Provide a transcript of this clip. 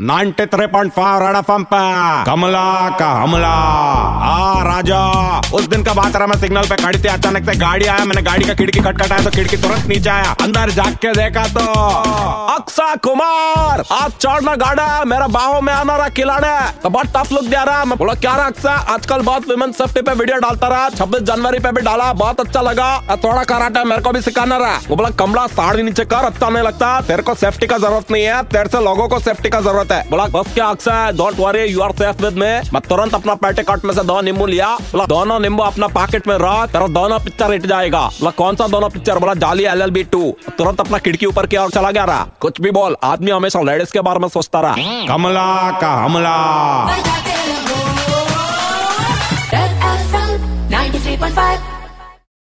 93.5 red FM पे। कमला का हमला। आ राजा। उस दिन का बात रहा, मैं सिग्नल पे खड़ी थी, अचानक से गाड़ी आया, मैंने गाड़ी का खिड़की खटखटाया तो खिड़की तुरंत नीचे आया, अंदर जाग के देखा तो अक्सा कुमार, आज चढ़ना गाड़ा मेरा बाहों में आना रहा खिलाने तो बहुत टफ लुक दे रहा, मैं बोला, क्या रहा अक्सा? आजकल बहुत वुमेन सेफ्टी पे वीडियो डालता रहा, छब्बीस जनवरी पे भी डाला, बहुत अच्छा लगा। थोड़ा कराटा मेरे को भी सिखाना रहा। वो बोला कमला साड़ी नीचे कर अच्छा नहीं लगता, तेरे को सेफ्टी का ज़रूरत नहीं है, तेरे से लोगों को सेफ्टी का ज़रूरत है। बोला, बस क्या अक्सर don't worry you are safe with me मैं तुरंत अपना पैटे कट में से दो नींबू लिया, बोला, दोनों नींबू अपना पॉकेट में रख तेरा दोनों पिक्चर हिट जाएगा। बोला कौन सा दोनों पिक्चर बोला जाली एल एल बी टू तुरंत अपना खिड़की ऊपर किया और चला गया रहा। कुछ भी बोल आदमी हमेशा लेडीज़ के बारे में सोचता रहा। कमला का हमला। Red FM 93.5